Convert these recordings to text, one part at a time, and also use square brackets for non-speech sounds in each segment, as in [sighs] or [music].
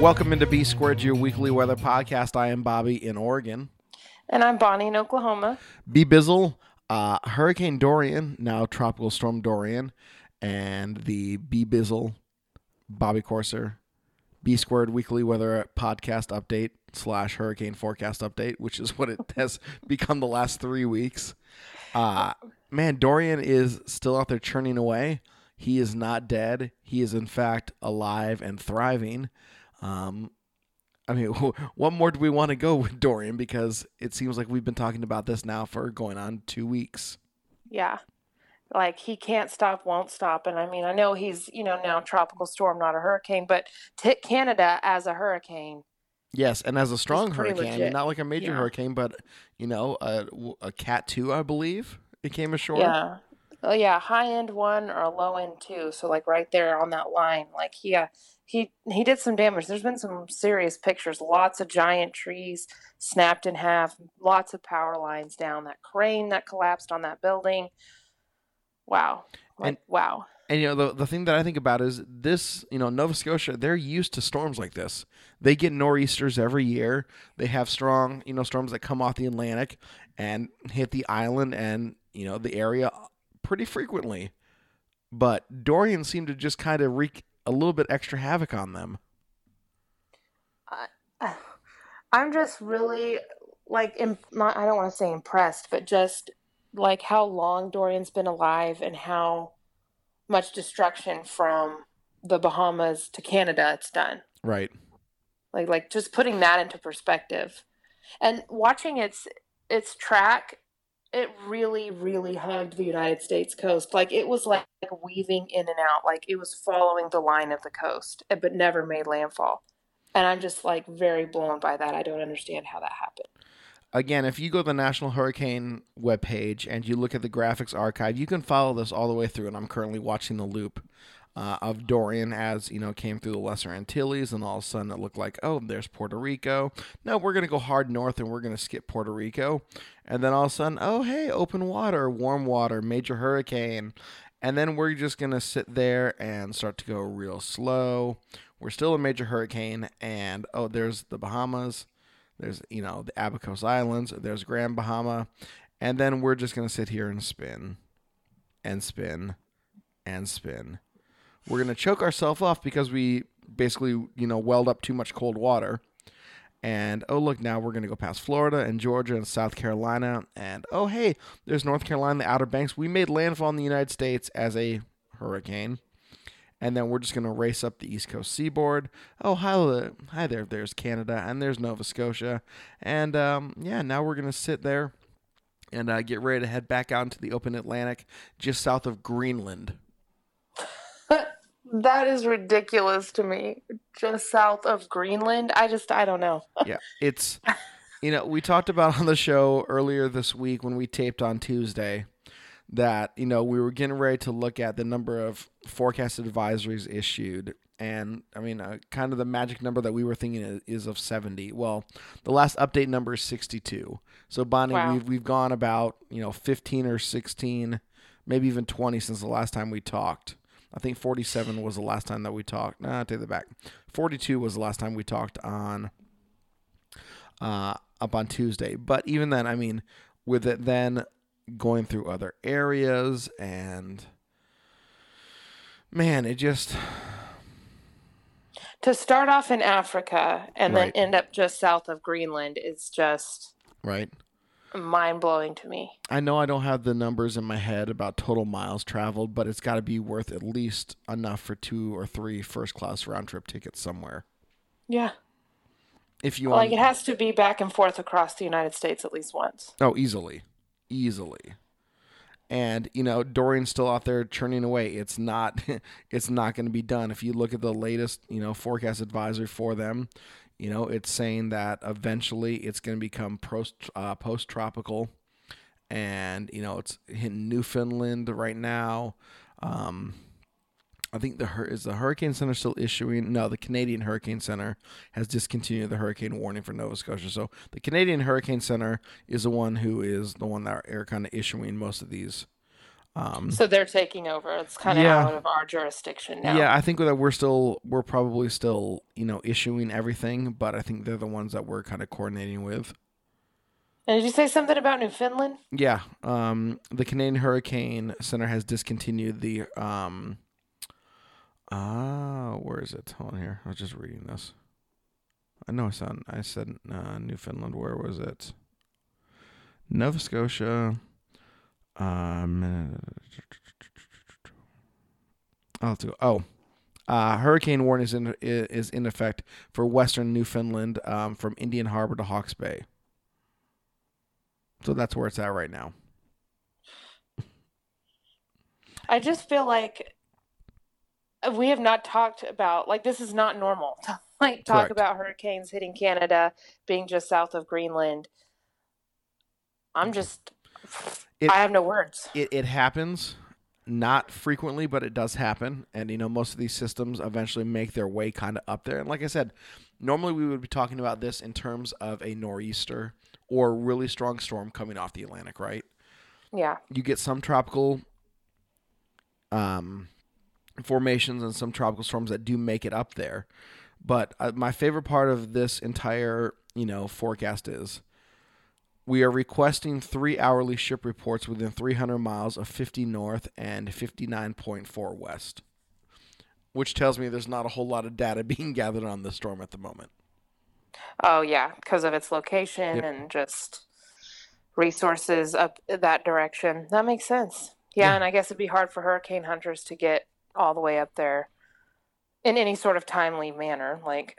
Welcome into B Squared, your weekly weather podcast. I am Bobby in Oregon. And I'm Bonnie in Oklahoma. B Bizzle, uh, Hurricane Dorian, now Tropical Storm Dorian, and the B Bizzle, Bobby Corser, B Squared weekly weather podcast update slash hurricane forecast update, which is what it [laughs] has become the last three weeks. Uh, man, Dorian is still out there churning away. He is not dead. He is, in fact, alive and thriving. Um, I mean, [laughs] what more do we want to go with Dorian? Because it seems like we've been talking about this now for going on two weeks. Yeah. Like he can't stop, won't stop. And I mean, I know he's, you know, now tropical storm, not a hurricane, but hit Canada as a hurricane. Yes, and as a strong hurricane, legit. not like a major Yeah. hurricane, but you know, a, a Cat two, I believe, it came ashore. Yeah. Oh yeah, high end one or a low end two. So like right there on that line, like he uh, he he did some damage. There's been some serious pictures. Lots of giant trees snapped in half. Lots of power lines down. That crane that collapsed on that building. Wow. Like And- wow. And you know, the the thing that I think about is this. You know, Nova Scotia, they're used to storms like this. They get nor'easters every year. They have strong, you know, storms that come off the Atlantic and hit the island and you know the area pretty frequently. But Dorian seemed to just kind of wreak a little bit extra havoc on them. [sighs] I'm just really like im- not I don't want to say impressed, but just like how long Dorian's been alive and how much destruction from the Bahamas to Canada it's done. Right. Like like just putting that into perspective. And watching its its track, it really really hugged the United States coast. Like it was like weaving in and out, like it was following the line of the coast, eh, but never made landfall. And I'm just like very blown by that. I don't understand how that happened. again, if you go to the National Hurricane webpage and you look at the graphics archive, you can follow this all the way through. And I'm currently watching the loop uh, of Dorian as you know came through the Lesser Antilles, and all of a sudden it looked like, oh, there's Puerto Rico. No, we're gonna go hard north and we're gonna skip Puerto Rico, and then all of a sudden, oh, hey, open water, warm water, major hurricane. And then we're just to sit there and start to go real slow. We're still a major hurricane. And oh, there's the Bahamas. There's, you know, the Abacos Islands. There's Grand Bahama. And then we're just going to sit here and spin and spin and spin. We're going to choke ourselves off because we basically, you know, welled up too much cold water. And oh, look, now we're going to go past Florida and Georgia and South Carolina. And oh, hey, there's North Carolina, the Outer Banks. We made landfall in the United States as a hurricane. And then we're just going to race up the East Coast seaboard. Oh, hi, hi there. There's Canada and there's Nova Scotia. And um, yeah, now we're going to sit there and uh, get ready to head back out into the open Atlantic just south of Greenland. That is ridiculous to me. Just south of Greenland. I just I don't know. [laughs] yeah, it's you know we talked about on the show earlier this week when we taped on Tuesday that you know we were getting ready to look at the number of forecast advisories issued and i mean uh, kind of the magic number that we were thinking is, of 70 well the last update number is 62 so bonnie Wow. we've, we've gone about you know 15 or 16 maybe even 20 since the last time we talked i think 47 was the last time that we talked nah I take that back 42 was the last time we talked on uh, up on Tuesday. But even then, I mean, with it then going through other areas and man, it just To start off in Africa and Right. then end up just south of Greenland is just right. Mind blowing to me. I know I don't have the numbers in my head about total miles traveled, but it's got to be worth at least enough for two or three first class round trip tickets somewhere. Yeah. If you Like want, it has to be back and forth across the United States at least once. oh, easily, easily. And you know, Dorian's still out there churning away. It's not, [laughs] it's not going to be done. If you look at the latest, you know, forecast advisory for them, You know, it's saying that eventually it's going to become post uh, post tropical, and you know it's hitting Newfoundland right now. Um, I think the is the Hurricane Center still issuing. No, the Canadian Hurricane Center has discontinued the hurricane warning for Nova Scotia. So the Canadian Hurricane Center is the one who is the one that are kind of issuing most of these. Um, So they're taking over. It's kind of Yeah. out of our jurisdiction now. Yeah, I think that we're still we're probably still you know issuing everything, but I think they're the ones that we're kind of coordinating with. And did you say something about Newfoundland? Yeah, um, the Canadian Hurricane Center has discontinued the um. Ah, where is it? Hold on here. I was just reading this. I know I said I said uh, Newfoundland. Where was it? Nova Scotia. Um. I'll have to go. Oh, uh, hurricane warning is in is in effect for western Newfoundland um, from Indian Harbor to Hawke's Bay. So that's where it's at right now. I just feel like we have not talked about like this is not normal. to, [laughs] like talk Correct. about hurricanes hitting Canada, being just south of Greenland. I'm just It- I have no words. It it happens, not frequently, but it does happen. And you know, most of these systems eventually make their way kind of up there. And like I said, normally we would be talking about this in terms of a nor'easter or a really strong storm coming off the Atlantic, right? Yeah. you get some tropical um, formations and some tropical storms that do make it up there. But uh, my favorite part of this entire, you know, forecast is we are requesting three hourly ship reports within 300 miles of 50 north and 59.4 west, which tells me there's not a whole lot of data [laughs] being gathered on the storm at the moment. Oh yeah, because of its location Yep. and just resources up that direction. That makes sense. Yeah, Yeah. and I guess it'd be hard for hurricane hunters to get all the way up there in any sort of timely manner. Like,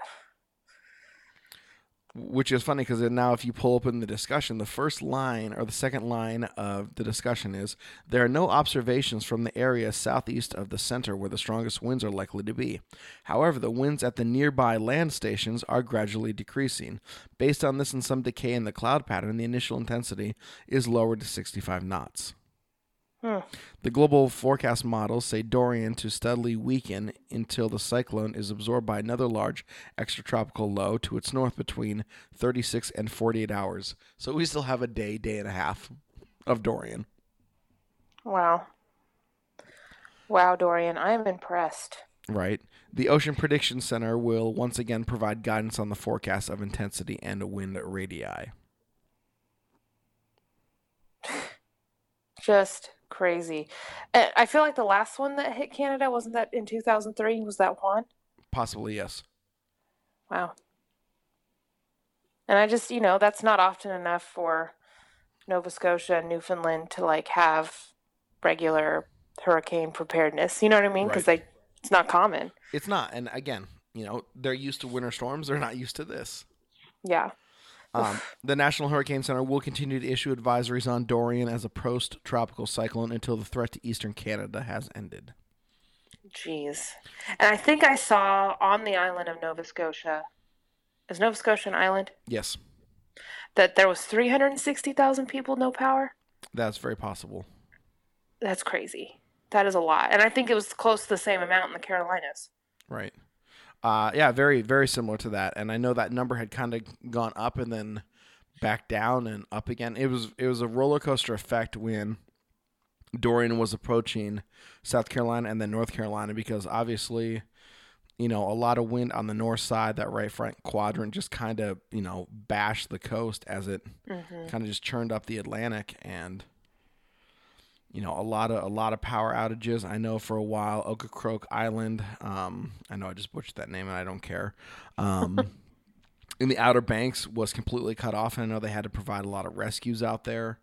which is funny because now if you pull open the discussion the first line or the second line of the discussion is there are no observations from the area southeast of the center where the strongest winds are likely to be. However the winds at the nearby land stations are gradually decreasing. Based on this and some decay in the cloud pattern the initial intensity is lowered to 65 knots The global forecast models say Dorian to steadily weaken until the cyclone is absorbed by another large extratropical low to its north between 36 and 48 hours. So we still have a day, day and a half of Dorian. wow. Wow, Dorian, I am impressed. Right. The Ocean Prediction Center will once again provide guidance on the forecast of intensity and wind radii. [sighs] Just crazy. And I feel like the last one that hit Canada wasn't that in 2003? Was that Juan? Possibly, yes. Wow. And I just, you know, that's not often enough for Nova Scotia and Newfoundland to like have regular hurricane preparedness. You know what I mean? Because Right. they, it's not common. It's not. And again, you know, they're used to winter storms. They're not used to this. Yeah. Um, the National Hurricane Center will continue to issue advisories on Dorian as a post tropical cyclone until the threat to eastern Canada has ended. Jeez. And I think I saw on the island of Nova Scotia, is Nova Scotia an island? Yes, That there was 360,000 people no power? that's very possible. That's crazy. That is a lot. And I think it was close to the same amount in the Carolinas. Right. Uh, yeah, very, very similar to that. And I know that number had kind of gone up and then back down and up again. It was it was a roller coaster effect when Dorian was approaching South Carolina and then North Carolina because obviously, you know, a lot of wind on the north side, that right front quadrant just kind of, you know, bashed the coast as it kind of just churned up the Atlantic and you know a lot of a lot of power outages. I know for a while Ocracoke Island. Um, I know I just butchered that name and I don't care. Um, [laughs] in the Outer Banks was completely cut off, and I know they had to provide a lot of rescues out there.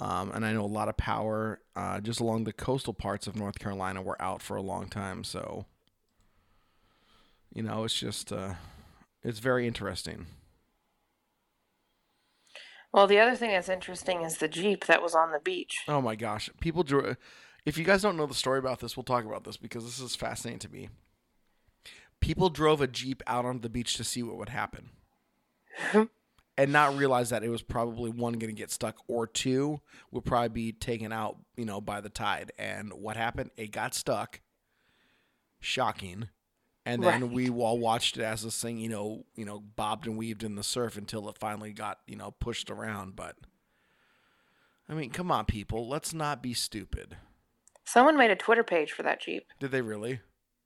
Um, and I know a lot of power uh, just along the coastal parts of North Carolina were out for a long time. So, you know, it's just uh, it's very interesting. Well, the other thing that's interesting is the Jeep that was on the beach. Oh my gosh, people drew. If you guys don't know the story about this, we'll talk about this because this is fascinating to me. People drove a jeep out onto the beach to see what would happen. [laughs] and not realize that it was probably one going to get stuck or two would probably be taken out, you know, by the tide. And what happened? It got stuck. Shocking. And then Right. we all watched it as this thing, you know, you know, bobbed and weaved in the surf until it finally got, you know, pushed around. But I mean, come on, people, let's not be stupid. Someone made a Twitter page for that Jeep. Did they really?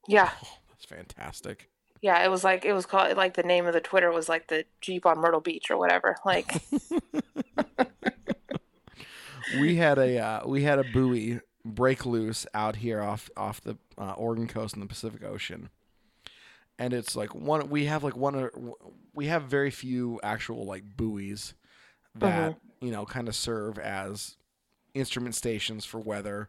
Yeah. [laughs] Oh, that's fantastic. Yeah, it was like it was called like the name of the Twitter was like the Jeep on Myrtle Beach or whatever. Like [laughs] [laughs] we had a uh, we had a buoy break loose out here off off the uh, Oregon coast in the Pacific Ocean, and it's like one we have like one uh, we have very few actual like buoys that uh-huh. you know kind of serve as instrument stations for weather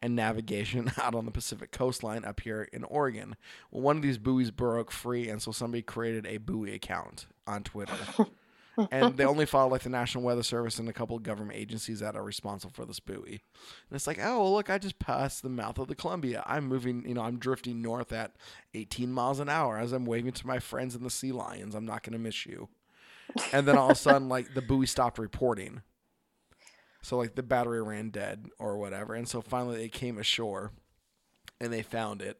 and navigation [laughs] out on the Pacific coastline up here in Oregon. Well, one of these buoys broke free, and so somebody created a buoy account on Twitter. [laughs] and they [laughs] only follow like the National Weather Service and a couple of government agencies that are responsible for this buoy. And it's like, oh, well, look, I just passed the mouth of the Columbia. I'm moving, you know, I'm drifting north at 18 miles an hour as I'm waving to my friends in the sea lions. I'm not going to miss you. And then all of a sudden, [laughs] like the buoy stopped reporting. So like the battery ran dead or whatever. And so finally they came ashore and they found it.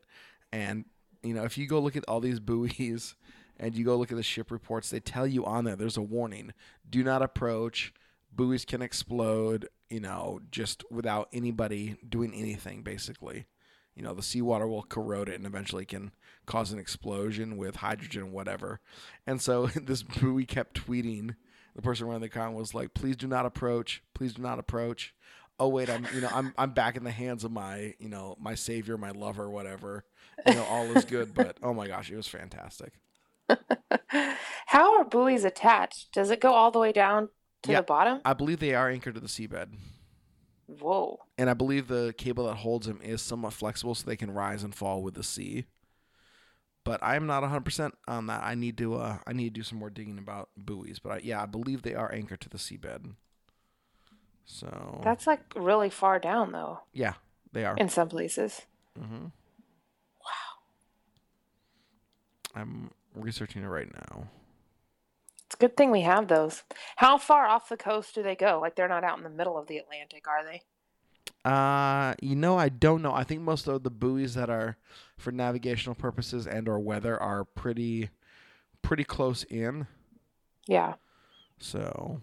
And you know, if you go look at all these buoys and you go look at the ship reports, they tell you on there there's a warning. Do not approach. Buoys can explode, you know, just without anybody doing anything basically. You know, the seawater will corrode it and eventually can cause an explosion with hydrogen whatever. And so [laughs] this buoy kept tweeting the person running the account was like, "Please do not approach. Please do not approach." Oh wait, I'm you know I'm I'm back in the hands of my you know my savior, my lover, whatever. You know all is good, but oh my gosh, it was fantastic. [laughs] how are buoys attached? Does it go all the way down to Yeah. the bottom? I believe they are anchored to the seabed, Whoa. and I believe the cable that holds them is somewhat flexible, so they can rise and fall with the sea. But I'm not 100 percent on that. I need to uh, I need to do some more digging about buoys, but I, yeah, I believe they are anchored to the seabed. So That's like really far down though yeah, they are. in some places. Wow. I'm researching it right now. It's a good thing we have those. How far off the coast do they go? Like they're not out in the middle of the Atlantic, are they? Uh, you know, I don't know. I think most of the buoys that are for navigational purposes and or weather are pretty pretty close in. Yeah. So,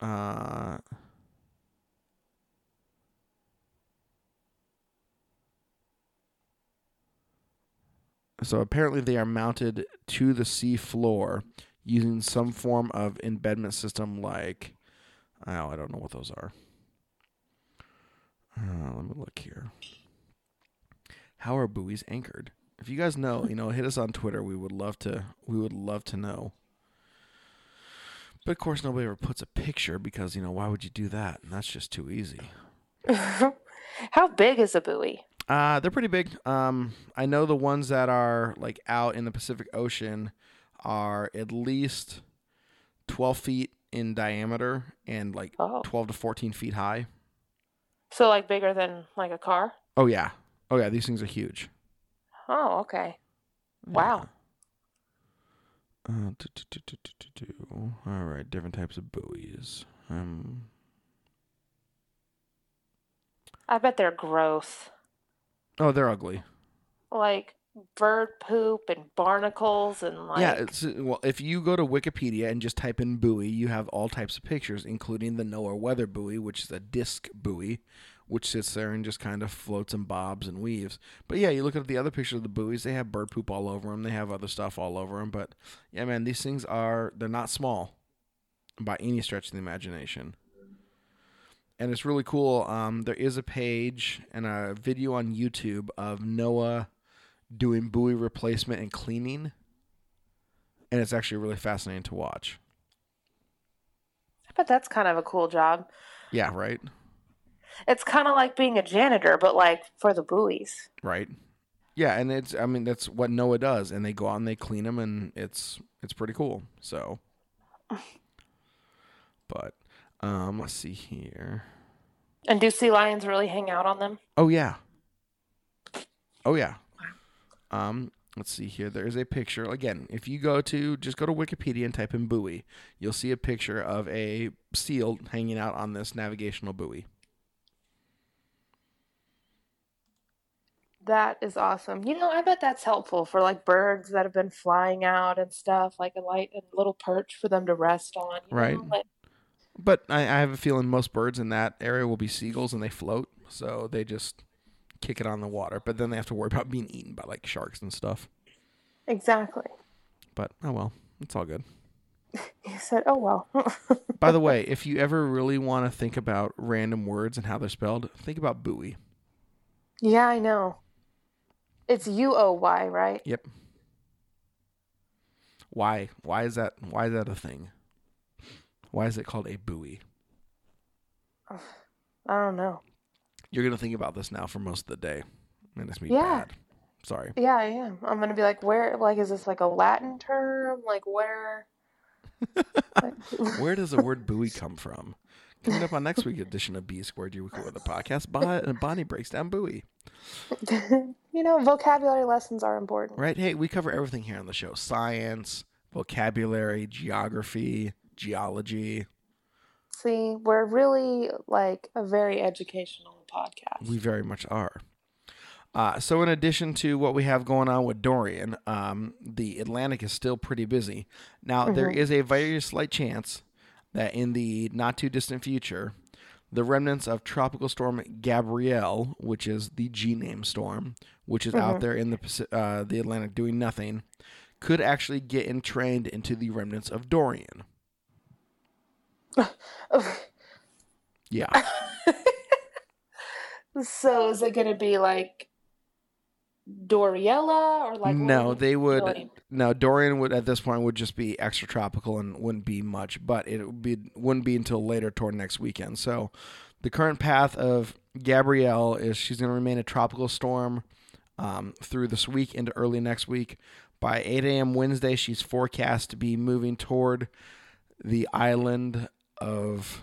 uh So apparently they are mounted to the sea floor using some form of embedment system like oh, I don't know what those are. Uh, let me look here. How are buoys anchored? If you guys know, you know, hit us on Twitter. We would love to. We would love to know. But of course, nobody ever puts a picture because you know why would you do that? And that's just too easy. [laughs] How big is a buoy? Uh, they're pretty big. Um, I know the ones that are like out in the Pacific Ocean are at least twelve feet in diameter and like Oh. twelve to fourteen feet high. So like bigger than like a car? Oh yeah, oh yeah. These things are huge. Oh, okay. Wow. Uh, do, do, do. All right, different types of buoys. Um, I bet they're gross. Oh, they're ugly. Like bird poop and barnacles and like yeah, it's well. If you go to Wikipedia and just type in buoy, you have all types of pictures, including the NOAA weather buoy, which is a disc buoy, which sits there and just kind of floats and bobs and weaves. But yeah, you look at the other pictures of the buoys; they have bird poop all over them. They have other stuff all over them. But yeah, man, these things are—they're not small by any stretch of the imagination. And it's really cool. Um, there is a page and a video on YouTube of NOAA doing buoy replacement and cleaning and it's actually really fascinating to watch. I bet that's kind of a cool job. Yeah, right, It's kind of like being a janitor, but like for the buoys. right. Yeah, and it's I mean that's what NOAA does, and they go out and they clean them, and it's it's pretty cool. So, [laughs] but um, let's see here. And do sea lions really hang out on them? Oh yeah, oh yeah. Um, let's see here. There is a picture. Again, if you go to just go to Wikipedia and type in buoy, you'll see a picture of a seal hanging out on this navigational buoy. That is awesome. You know, I bet that's helpful for like birds that have been flying out and stuff, like a light a little perch for them to rest on. you Right. know, like- But I, I have a feeling most birds in that area will be seagulls and they float, so they just kick it on the water. But then they have to worry about being eaten by like sharks and stuff. exactly. But oh well, it's all good. [laughs] You said, "Oh well." [laughs] By the way, if you ever really want to think about random words and how they're spelled, think about buoy. yeah, I know. It's U O Y, right? Yep. Why? Why is that? Why is that a thing? Why is it called a buoy? [sighs] I don't know. You're gonna think about this now for most of the day, and it's me Yeah. bad. Sorry. Yeah, I am. I'm gonna be like, where? Like, is this like a Latin term? Like, where? [laughs] Where does the word buoy [laughs] come from? Coming up on next week's edition of B Squared You Record the podcast, Bonnie, Bonnie breaks down buoy. [laughs] you know, vocabulary lessons are important. Right? Hey, we cover everything here on the show: science, vocabulary, geography, geology. See, we're really like a very educational podcast. We very much are. Uh, so, in addition to what we have going on with Dorian, um, the Atlantic is still pretty busy. Now, there is a very slight chance that in the not too distant future, the remnants of Tropical Storm Gabrielle, which is the G name storm, which is out there in the uh, the Atlantic doing nothing, could actually get entrained into the remnants of Dorian. Yeah. [laughs] so, is it gonna be like Doriella or like? no, they would. doing? No, Dorian would at this point would just be extra tropical and wouldn't be much, but it would be wouldn't be until later toward next weekend. So, the current path of Gabrielle is she's going to remain a tropical storm um, through this week into early next week. By 8 a.m. Wednesday, she's forecast to be moving toward the island of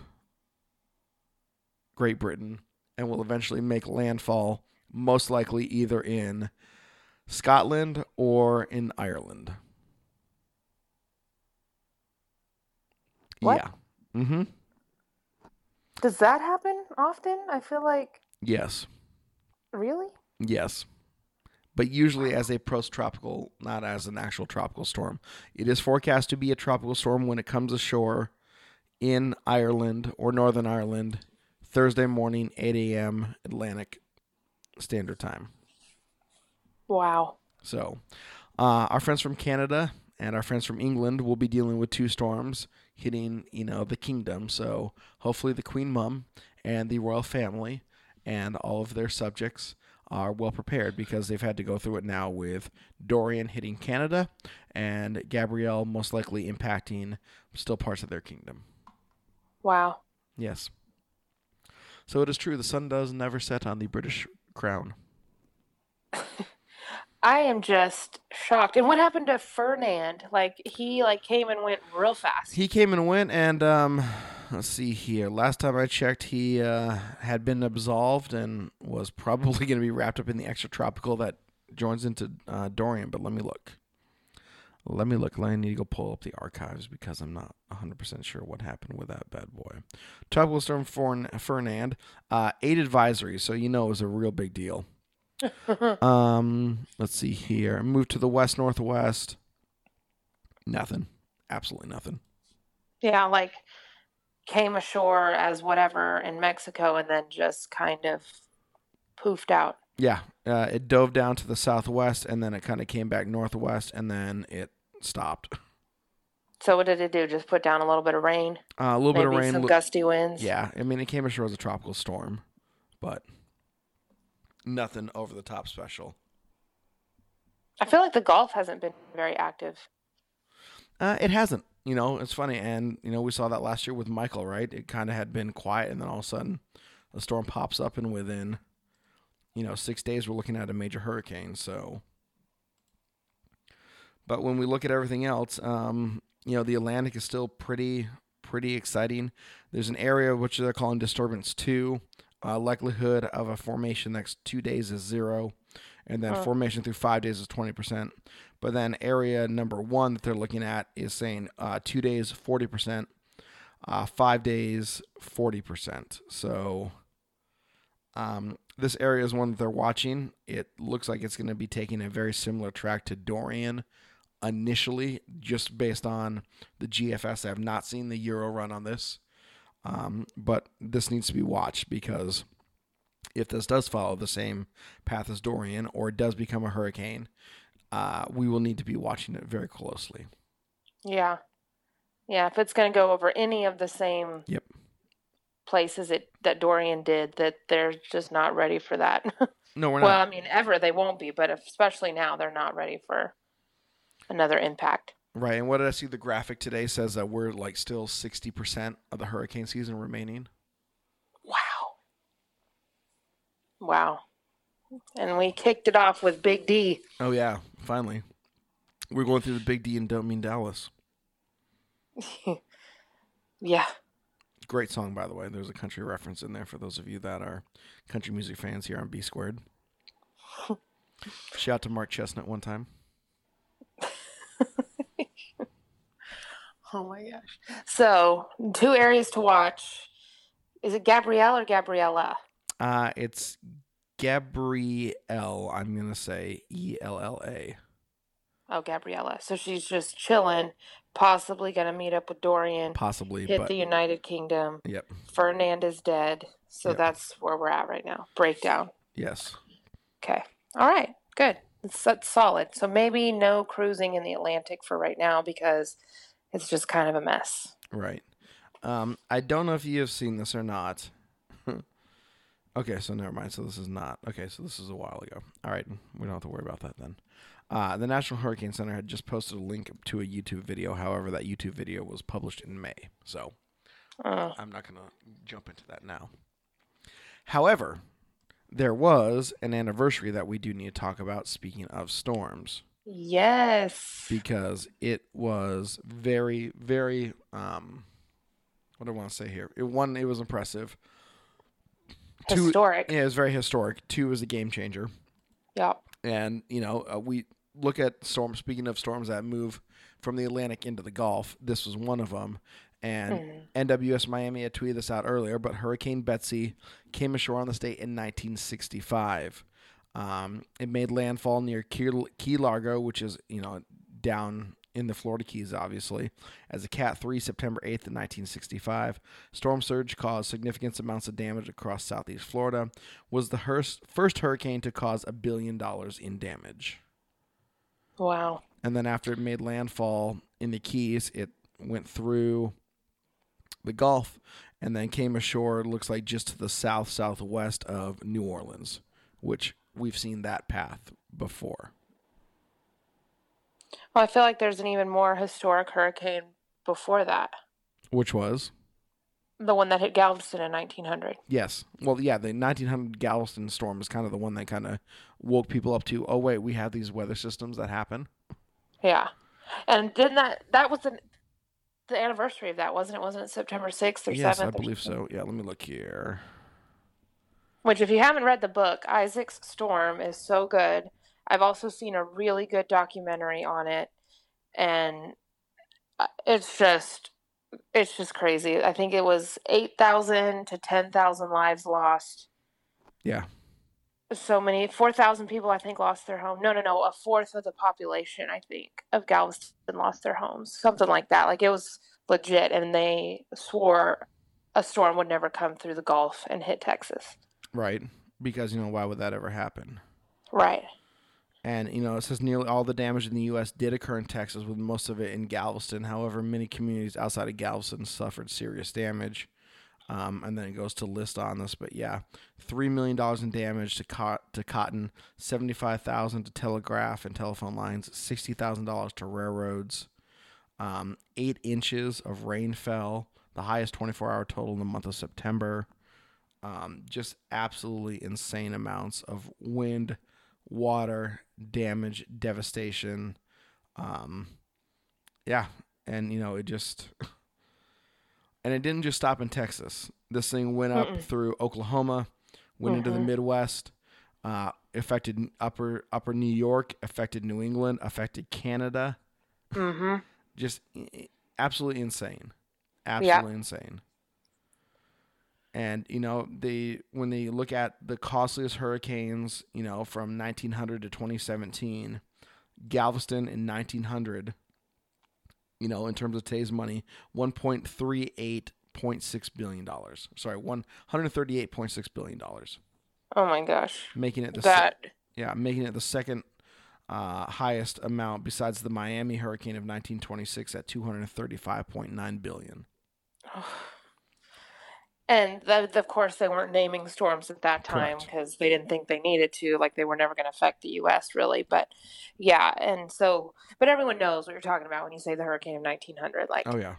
Great Britain and will eventually make landfall, most likely either in Scotland or in Ireland. What? Yeah. Mm-hmm. Does that happen often? I feel like Yes. really. Yes. But usually as a post tropical, not as an actual tropical storm. It is forecast to be a tropical storm when it comes ashore in Ireland or Northern Ireland Thursday morning, 8 a.m. Atlantic Standard Time. Wow. So, uh, our friends from Canada and our friends from England will be dealing with two storms hitting, you know, the kingdom. So, hopefully, the Queen Mum and the royal family and all of their subjects are well prepared because they've had to go through it now with Dorian hitting Canada and Gabrielle most likely impacting still parts of their kingdom. Wow. Yes. So it is true the sun does never set on the British crown. [laughs] I am just shocked. And what happened to Fernand? Like he like came and went real fast. He came and went, and um, let's see here. Last time I checked, he uh, had been absolved and was probably [laughs] going to be wrapped up in the extratropical that joins into uh, Dorian. But let me look. Let me look. I need to go pull up the archives because I'm not 100% sure what happened with that bad boy. Tropical Storm Fern- Fernand, uh, eight advisories, so you know it was a real big deal. [laughs] um, let's see here. Moved to the west northwest. Nothing. Absolutely nothing. yeah, like came ashore as whatever in Mexico and then just kind of poofed out. Yeah, uh, it dove down to the southwest and then it kind of came back northwest and then it stopped. So what did it do? Just put down a little bit of rain, Uh, a little maybe bit of rain. some gusty winds. yeah, I mean, it came ashore as a tropical storm, but nothing over the top special. I feel like the Gulf hasn't been very active. Uh, it hasn't. You know, it's funny, and you know, we saw that last year with Michael, right? It kind of had been quiet, and then all of a sudden, a storm pops up, and within, you know, six days, we're looking at a major hurricane. So, but when we look at everything else, um, you know, the Atlantic is still pretty, pretty exciting. There's an area which they're calling disturbance two. Uh, likelihood of a formation next two days is zero, and then formation through five days is 20%. But then area number one that they're looking at is saying uh, two days, 40%, uh, five days, 40%. So um, this area is one that they're watching. It looks like it's going to be taking a very similar track to Dorian initially, just based on the GFS. I have not seen the Euro run on this, um, but this needs to be watched because if this does follow the same path as Dorian or it does become a hurricane, uh, we will need to be watching it very closely. Yeah. Yeah, if it's going to go over any of the same Yep. places it that Dorian did, that they're just not ready for that. [laughs] No, we're not. well. I mean, ever they won't be, but especially now, they're not ready for another impact. Right. And what did I see? The graphic today says that we're like still 60% of the hurricane season remaining. Wow. Wow. And we kicked it off with Big D. Oh, yeah. Finally. We're going through the big D and don't mean Dallas. [laughs] Yeah. Great song, by the way. There's a country reference in there for those of you that are country music fans here on B Squared. [laughs] Shout out to Mark Chesnutt one time. Oh my gosh. So, two areas to watch. Is it Gabrielle or Gabriella? Uh, it's Gabrielle. I'm going to say E L L A. Oh, Gabriella. So she's just chilling, possibly going to meet up with Dorian, Possibly, hit but the United Kingdom. yep. Ferdinand is dead. So Yep. that's where we're at right now. Breakdown. Yes. Okay. All right. Good. That's, that's solid. So maybe no cruising in the Atlantic for right now because it's just kind of a mess. Right. Um, I don't know if you have seen this or not. [laughs] okay, so never mind. So this is not. Okay, so this is a while ago. All right, we don't have to worry about that then. Uh, the National Hurricane Center had just posted a link to a YouTube video. However, that YouTube video was published in May, so Uh, I'm not going to jump into that now. However, there was an anniversary that we do need to talk about. Speaking of storms yes. because it was very, very um, what do I want to say here? It one, it was impressive. Two- Historic. yeah, it was very historic. Two was a game changer, Yep. and you know uh, we look at storms. Speaking of storms that move from the Atlantic into the Gulf, this was one of them. And NWS Miami had tweeted this out earlier, but Hurricane Betsy came ashore on the state in 1965. Um, it made landfall near Key, Largo, which is you know down in the Florida Keys, obviously, as a Cat 3 September 8th, of 1965. Storm surge caused significant amounts of damage across southeast Florida. Was the first hurricane to cause a billion dollars in damage. Wow. And then after it made landfall in the Keys, it went through the Gulf and then came ashore, it looks like just to the south southwest of New Orleans, which we've seen that path before. Well, I feel like there's an even more historic hurricane before that. Which was? The one that hit Galveston in 1900. Yes. Well, yeah, the 1900 Galveston storm is kind of the one that kind of woke people up to, oh, wait, we have these weather systems that happen. Yeah. And didn't that, that was the, the anniversary of that, wasn't it? Wasn't it September 6th or 7th? yes, I believe so. Yeah, let me look here. Which, if you haven't read the book, Isaac's Storm is so good. I've also seen a really good documentary on it, and uh, it's just, it's just crazy. I think it was eight thousand to ten thousand lives lost. Yeah. So many, four thousand people, I think, lost their home. No, no, no, a fourth of the population, I think, of Galveston lost their homes, something like that. Like it was legit, and they swore a storm would never come through the Gulf and hit Texas. Right. Because, you know, why would that ever happen? Right. And, you know, it says nearly all the damage in the U.S. did occur in Texas, with most of it in Galveston. However, many communities outside of Galveston suffered serious damage. Um, and then it goes to list on this, but yeah, three million dollars in damage to co- to cotton, seventy five thousand to telegraph and telephone lines, sixty thousand dollars to railroads. Um, eight inches of rain fell, the highest twenty four hour total in the month of September. Um, just absolutely insane amounts of wind, water, damage, devastation. Um, yeah, and you know it just, [laughs] and it didn't just stop in Texas. This thing went up Mm-mm. through Oklahoma, went into the Mhm. Midwest. Uh, affected upper upper New York, affected New England, affected Canada. Mm-hmm. Just absolutely insane, absolutely insane. And you know they when they look at the costliest hurricanes, you know from 1900 to 2017, Galveston in 1900. You know, in terms of today's money, 1.38.6 billion dollars. Sorry, 138.6 billion dollars, Oh my gosh. making it the se- That yeah, making it the second uh, highest amount besides the Miami hurricane of 1926 at 235.9 billion. And that, of course they weren't naming storms at that time because they didn't think they needed to like they were never going to affect the us really but yeah and so but everyone knows what you're talking about when you say the hurricane of 1900 like Oh yeah,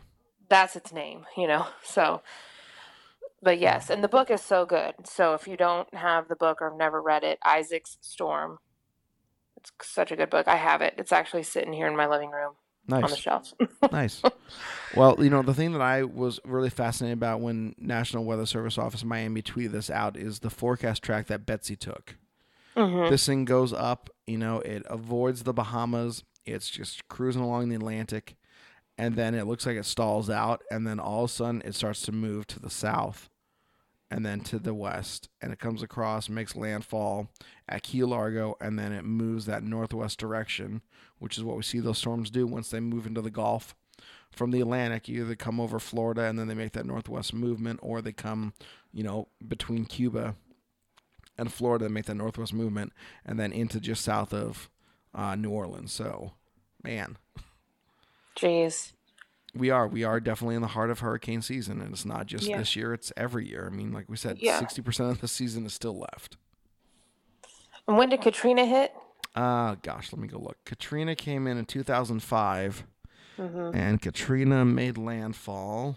that's its name you know [laughs] so but yes and the book is so good so if you don't have the book or have never read it isaac's storm it's such a good book i have it it's actually sitting here in my living room on the nice, shelf [laughs] nice. Well, you know the thing that I was really fascinated about when National Weather Service Office Miami tweeted this out is the forecast track that Betsy took. hmm This thing goes up, you know, it avoids the Bahamas. It's just cruising along the Atlantic, and then it looks like it stalls out, and then all of a sudden it starts to move to the south, and then to the west, and it comes across, makes landfall at Key Largo, and then it moves that northwest direction, which is what we see those storms do once they move into the Gulf. From the Atlantic, either come over Florida and then they make that northwest movement, or they come, you know, between Cuba and Florida and make that northwest movement, and then into just south of uh, New Orleans. So, man, jeez we are we are definitely in the heart of hurricane season, and it's not just Yeah. this year; it's every year. I mean, like we said, Yeah. sixty percent of the season is still left. and when did katrina hit Uh gosh, let me go look. Katrina came in in two thousand five, hmm and Katrina made landfall.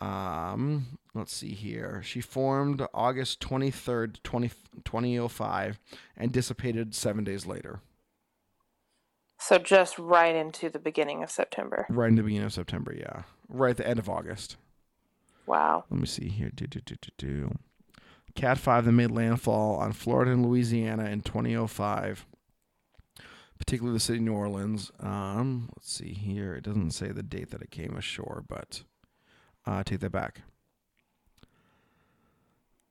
Um, let's see here. She formed August 23rd, 20, 2005 and dissipated 7 days later. So just right into the beginning of September. Right in the beginning of September, yeah. Right at the end of August. Wow. Let me see here. Do, do, do, do, do. Cat 5 that made landfall on Florida and Louisiana in 2005, particularly the city of New Orleans. Um, let's see here. It doesn't say the date that it came ashore, but uh, take that back.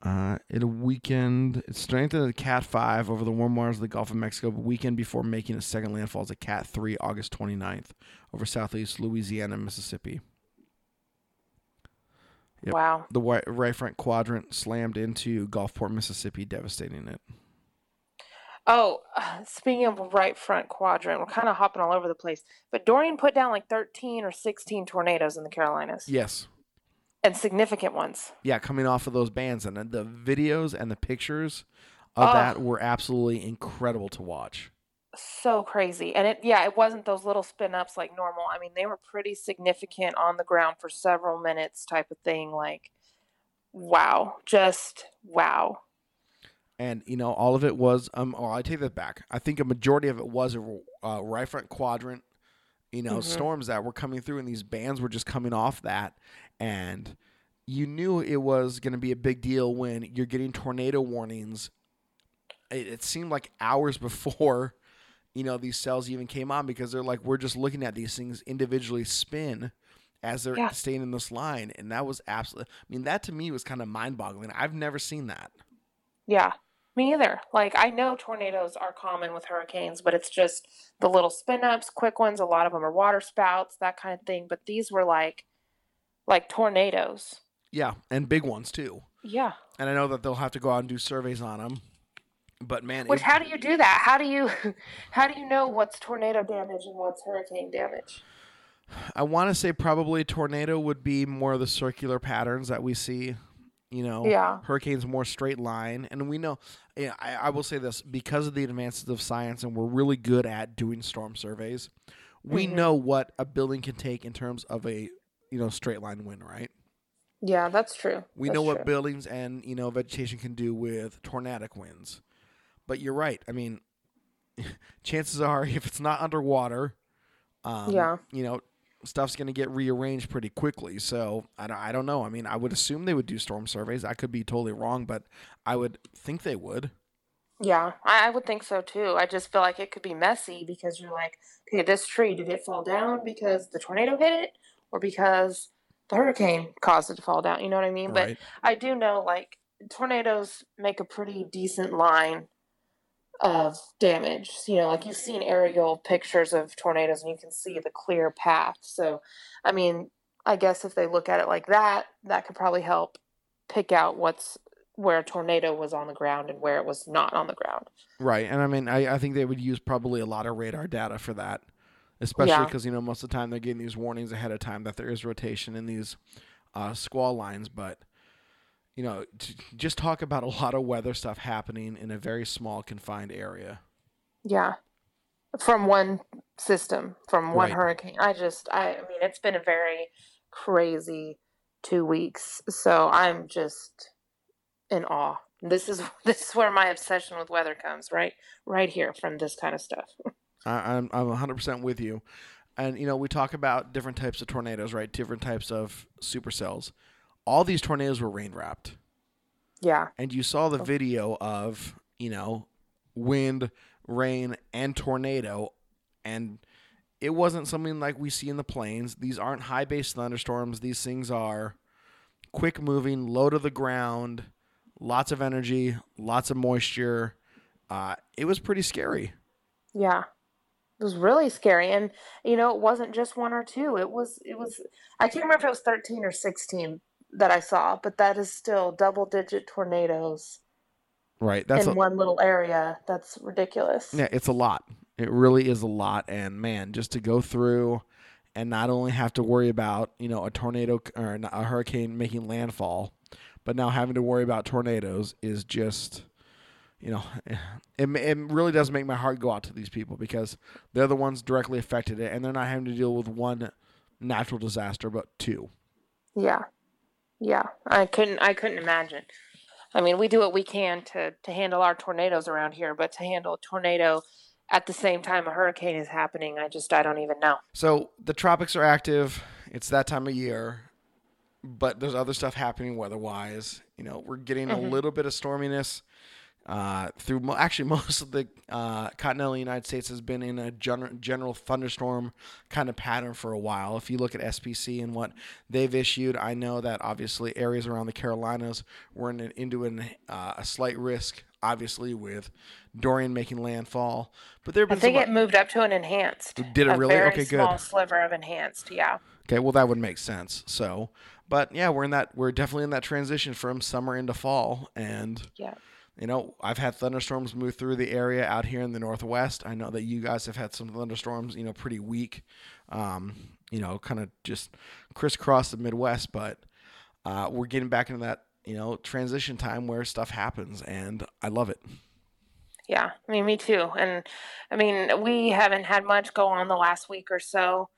Uh, it weakened. It strengthened at Cat 5 over the warm waters of the Gulf of Mexico, but weakened before making its second landfall as a Cat 3 August 29th over southeast Louisiana and Mississippi. Yep. Wow. The wi- right front quadrant slammed into Gulfport, Mississippi, devastating it. Oh, [sighs] speaking of right front quadrant, we're kind of hopping all over the place. But Dorian put down like 13 or 16 tornadoes in the Carolinas Yes. And significant ones. Yeah, coming off of those bands. And the videos and the pictures of Oh. that were absolutely incredible to watch. So crazy. And it, yeah, it wasn't those little spin ups like normal. I mean, they were pretty significant on the ground for several minutes type of thing. Like, wow. Just wow. And, you know, all of it was, um, oh, I take that back. I think a majority of it was a uh, right front quadrant, you know, Mhm. storms that were coming through, and these bands were just coming off that. And you knew it was going to be a big deal when you're getting tornado warnings. It, it seemed like hours [laughs] before, you know, these cells even came on because they're like, we're just looking at these things individually spin as they're Yeah. staying in this line. And that was absolutely, I mean, that to me was kind of mind boggling. I've never seen that. Yeah, me either. Like I know tornadoes are common with hurricanes, but it's just the little spin ups, quick ones. A lot of them are water spouts, that kind of thing. But these were like, like tornadoes. Yeah. And big ones too. Yeah. And I know that they'll have to go out and do surveys on them. But man, Which it- how do you do that? How do you, [laughs] how do you know what's tornado damage and what's hurricane damage? I want to say probably tornado would be more of the circular patterns that we see. You know, Yeah. hurricanes more straight line, and we know. Yeah, I, I will say this because of the advances of science, and we're really good at doing storm surveys. We Mhm. know what a building can take in terms of a you know straight line wind, right? Yeah, that's true. We That's know what true. buildings and you know vegetation can do with tornadic winds. But you're right. I mean, [laughs] chances are [laughs] if it's not underwater, um, Yeah. you know, stuff's going to get rearranged pretty quickly. So I don't, I don't know. I mean, I would assume they would do storm surveys. I could be totally wrong, but I would think they would. Yeah, I, I would think so too. I just feel like it could be messy because you're like, okay, this tree, did it fall down because the tornado hit it or because the hurricane caused it to fall down? You know what I mean? Right. But I do know like tornadoes make a pretty decent line of damage. You know, like you've seen aerial pictures of tornadoes and you can see the clear path. So, I mean, I guess if they look at it like that, that could probably help pick out what's where a tornado was on the ground and where it was not on the ground. Right. And I mean, I, I think they would use probably a lot of radar data for that, especially Yeah. because, you know, most of the time they're getting these warnings ahead of time that there is rotation in these uh, squall lines. But, you know, just talk about a lot of weather stuff happening in a very small, confined area. Yeah. From one system, from one Right. hurricane. I just I, I mean it's been a very crazy 2 weeks. So I'm just in awe. This is [laughs] this is where my obsession with weather comes, right? Right here from this kind of stuff. [laughs] I, I'm I'm 100% with you. And you know, we talk about different types of tornadoes, right? Different types of supercells. All these tornadoes were rain wrapped. Yeah. And you saw the Oh. video of, you know, wind, rain, and tornado and it wasn't something like we see in the plains. These aren't high base thunderstorms. These things are quick moving, low to the ground, lots of energy, lots of moisture. Uh, it was pretty scary. Yeah. It was really scary and you know it wasn't just one or two. It was it was I can't remember if it was 13 or 16 that I saw, but that is still double digit tornadoes Right. That's in a, one little area. That's ridiculous. Yeah, it's a lot. It really is a lot. And man, just to go through and not only have to worry about, you know, a tornado or a hurricane making landfall, but now having to worry about tornadoes is just, you know, [sighs] it, it really does make my heart go out to these people because they're the ones directly affected it and they're not having to deal with one natural disaster, but two. Yeah. Yeah. I couldn't I couldn't imagine. I mean, we do what we can to to handle our tornadoes around here, but to handle a tornado at the same time a hurricane is happening, I just I don't even know. So the tropics are active. It's that time of year, but there's other stuff happening weather-wise. You know, we're getting a Mhm. little bit of storminess uh, through. Mo- actually, [laughs] most of the uh, continental United States has been in a gen- general thunderstorm kind of pattern for a while. If you look at SPC and what they've issued, I know that obviously areas around the Carolinas were in, an, into an, uh, a slight risk. Obviously, with Dorian making landfall, but there have I been think some. it moved up to an enhanced. Did it a really? Okay, good. small sliver of enhanced. Yeah. Okay, well that would make sense. So, but yeah, we're in that we're definitely in that transition from summer into fall and Yeah. You know, I've had thunderstorms move through the area out here in the northwest. I know that you guys have had some thunderstorms, you know, pretty weak. Um, you know, kind of just crisscross the Midwest, but uh, we're getting back into that, you know, transition time where stuff happens and I love it. Yeah, I mean, me too. And I mean, we haven't had much go on the last week or so.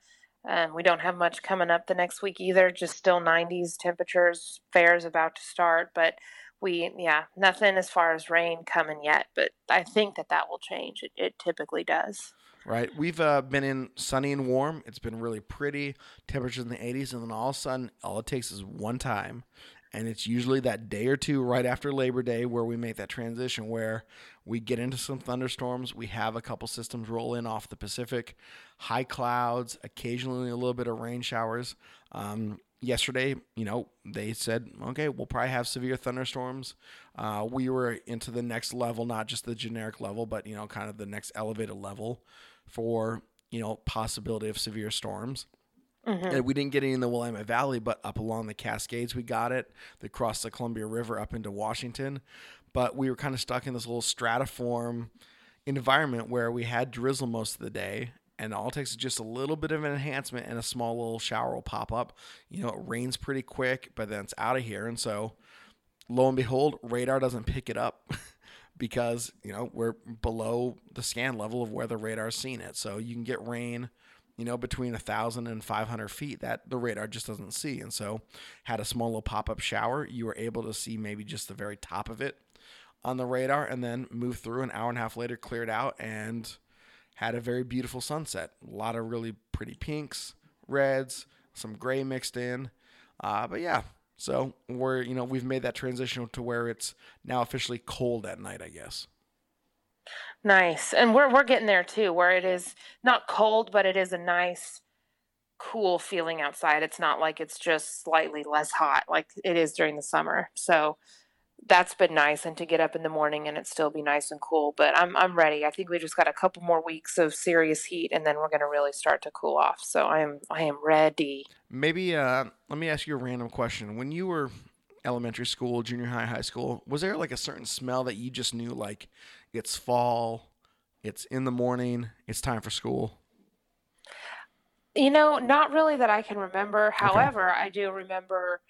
Um, we don't have much coming up the next week either. Just still 90s temperatures. Fair's about to start, but we, yeah, nothing as far as rain coming yet. But I think that that will change. It, it typically does. Right. We've uh, been in sunny and warm. It's been really pretty. Temperatures in the 80s, and then all of a sudden, all it takes is one time. And it's usually that day or two right after Labor Day where we make that transition where we get into some thunderstorms. We have a couple systems roll in off the Pacific, high clouds, occasionally a little bit of rain showers. Um, yesterday, you know, they said, okay, we'll probably have severe thunderstorms. Uh, we were into the next level, not just the generic level, but, you know, kind of the next elevated level for, you know, possibility of severe storms. And we didn't get any in the Willamette Valley, but up along the Cascades, we got it. They crossed the Columbia River up into Washington. But we were kind of stuck in this little stratiform environment where we had drizzle most of the day. And all it takes is just a little bit of an enhancement and a small little shower will pop up. You know, it rains pretty quick, but then it's out of here. And so, lo and behold, radar doesn't pick it up [laughs] because, you know, we're below the scan level of where the radar's seen it. So you can get rain you know, between a thousand and five hundred feet that the radar just doesn't see. And so, had a small little pop up shower, you were able to see maybe just the very top of it on the radar, and then move through. An hour and a half later, cleared out and had a very beautiful sunset. A lot of really pretty pinks, reds, some gray mixed in. Uh, but yeah, so we're you know we've made that transition to where it's now officially cold at night, I guess. Nice. And we're we're getting there too, where it is not cold, but it is a nice cool feeling outside. It's not like it's just slightly less hot like it is during the summer. So that's been nice and to get up in the morning and it still be nice and cool. But I'm I'm ready. I think we just got a couple more weeks of serious heat and then we're gonna really start to cool off. So I am I am ready. Maybe uh, let me ask you a random question. When you were elementary school, junior high, high school, was there like a certain smell that you just knew like it's fall, it's in the morning, it's time for school? You know, not really that I can remember. However, I do remember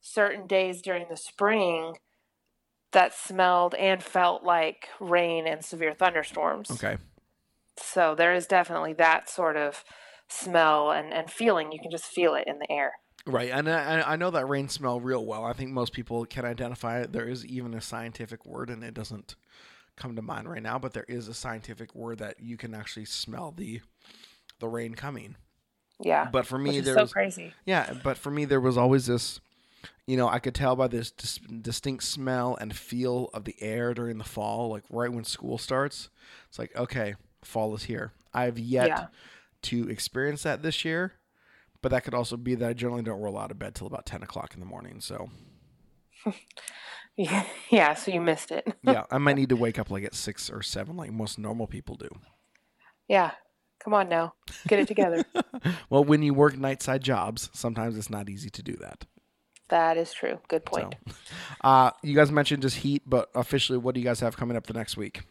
certain days during the spring that smelled and felt like rain and severe thunderstorms. Okay. So there is definitely that sort of smell and, and feeling. You can just feel it in the air. Right, and I, I know that rain smell real well. I think most people can identify it. There is even a scientific word, and it doesn't come to mind right now, but there is a scientific word that you can actually smell the the rain coming. Yeah. But for me, there so was crazy. yeah, but for me there was always this, you know, I could tell by this dis- distinct smell and feel of the air during the fall, like right when school starts. It's like okay, fall is here. I've yet Yeah. to experience that this year, but that could also be that I generally don't roll out of bed till about ten o'clock in the morning. So Yeah, [laughs] yeah, so you missed it. [laughs] yeah, I might need to wake up like at six or seven, like most normal people do. yeah. Come on now. Get it together. [laughs] Well, when you work nightside jobs, sometimes it's not easy to do that. That is true. Good point. So, [laughs] uh, you guys mentioned just heat, but officially, what do you guys have coming up the next week?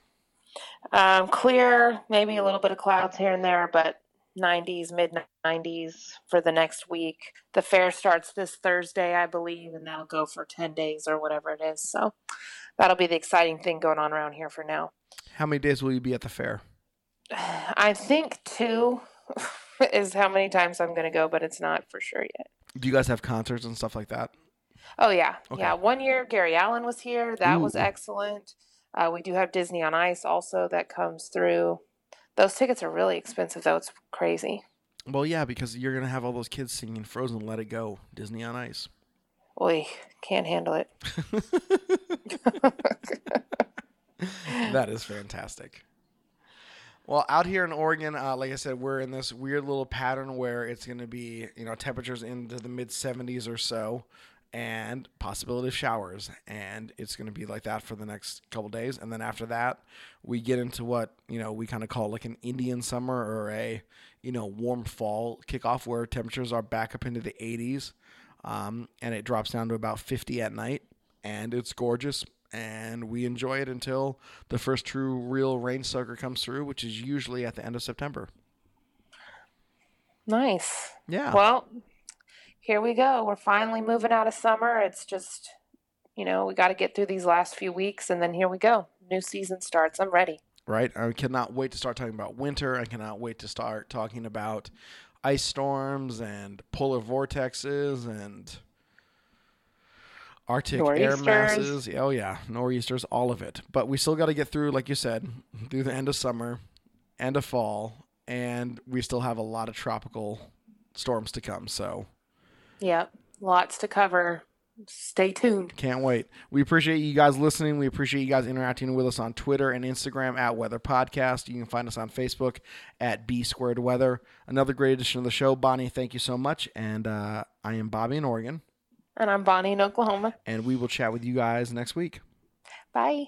Um, clear, maybe a little bit of clouds here and there, but 90s, mid 90s for the next week. The fair starts this Thursday, I believe, and that'll go for 10 days or whatever it is. So that'll be the exciting thing going on around here for now. How many days will you be at the fair? [sighs] I think two [laughs] is how many times I'm going to go, but it's not for sure yet. Do you guys have concerts and stuff like that? Oh yeah, Okay. yeah. One year Gary Allan was here. That was excellent. Uh, we do have Disney on Ice also that comes through. Those tickets are really expensive though. It's crazy. Well, yeah, because you're gonna have all those kids singing "Frozen," "Let It Go," Disney on Ice. Boy, can't handle it. [laughs] [laughs] that is fantastic. Well, out here in Oregon, uh, like I said, we're in this weird little pattern where it's going to be, you know, temperatures into the mid 70s or so, and possibility of showers, and it's going to be like that for the next couple days, and then after that, we get into what you know we kind of call like an Indian summer or a, you know, warm fall kickoff where temperatures are back up into the 80s, um, and it drops down to about 50 at night, and it's gorgeous and we enjoy it until the first true real rain sucker comes through, which is usually at the end of September. Nice. Yeah. Well, here we go. We're finally moving out of summer. It's just, you know, we got to get through these last few weeks, and then here we go. New season starts. I'm ready. right? I cannot wait to start talking about winter. I cannot wait to start talking about ice storms and polar vortexes and Arctic air masses. Oh yeah, nor'easters, all of it. But we still got to get through, like you said, through the end of summer, end of fall, and we still have a lot of tropical storms to come. So Yep. Lots to cover. Stay tuned. Can't wait. We appreciate you guys listening. We appreciate you guys interacting with us on Twitter and Instagram at Weather Podcast. You can find us on Facebook at B Squared Weather. Another great edition of the show. Bonnie, thank you so much. And uh, I am Bobby in Oregon. And I'm Bonnie in Oklahoma. And we will chat with you guys next week. Bye.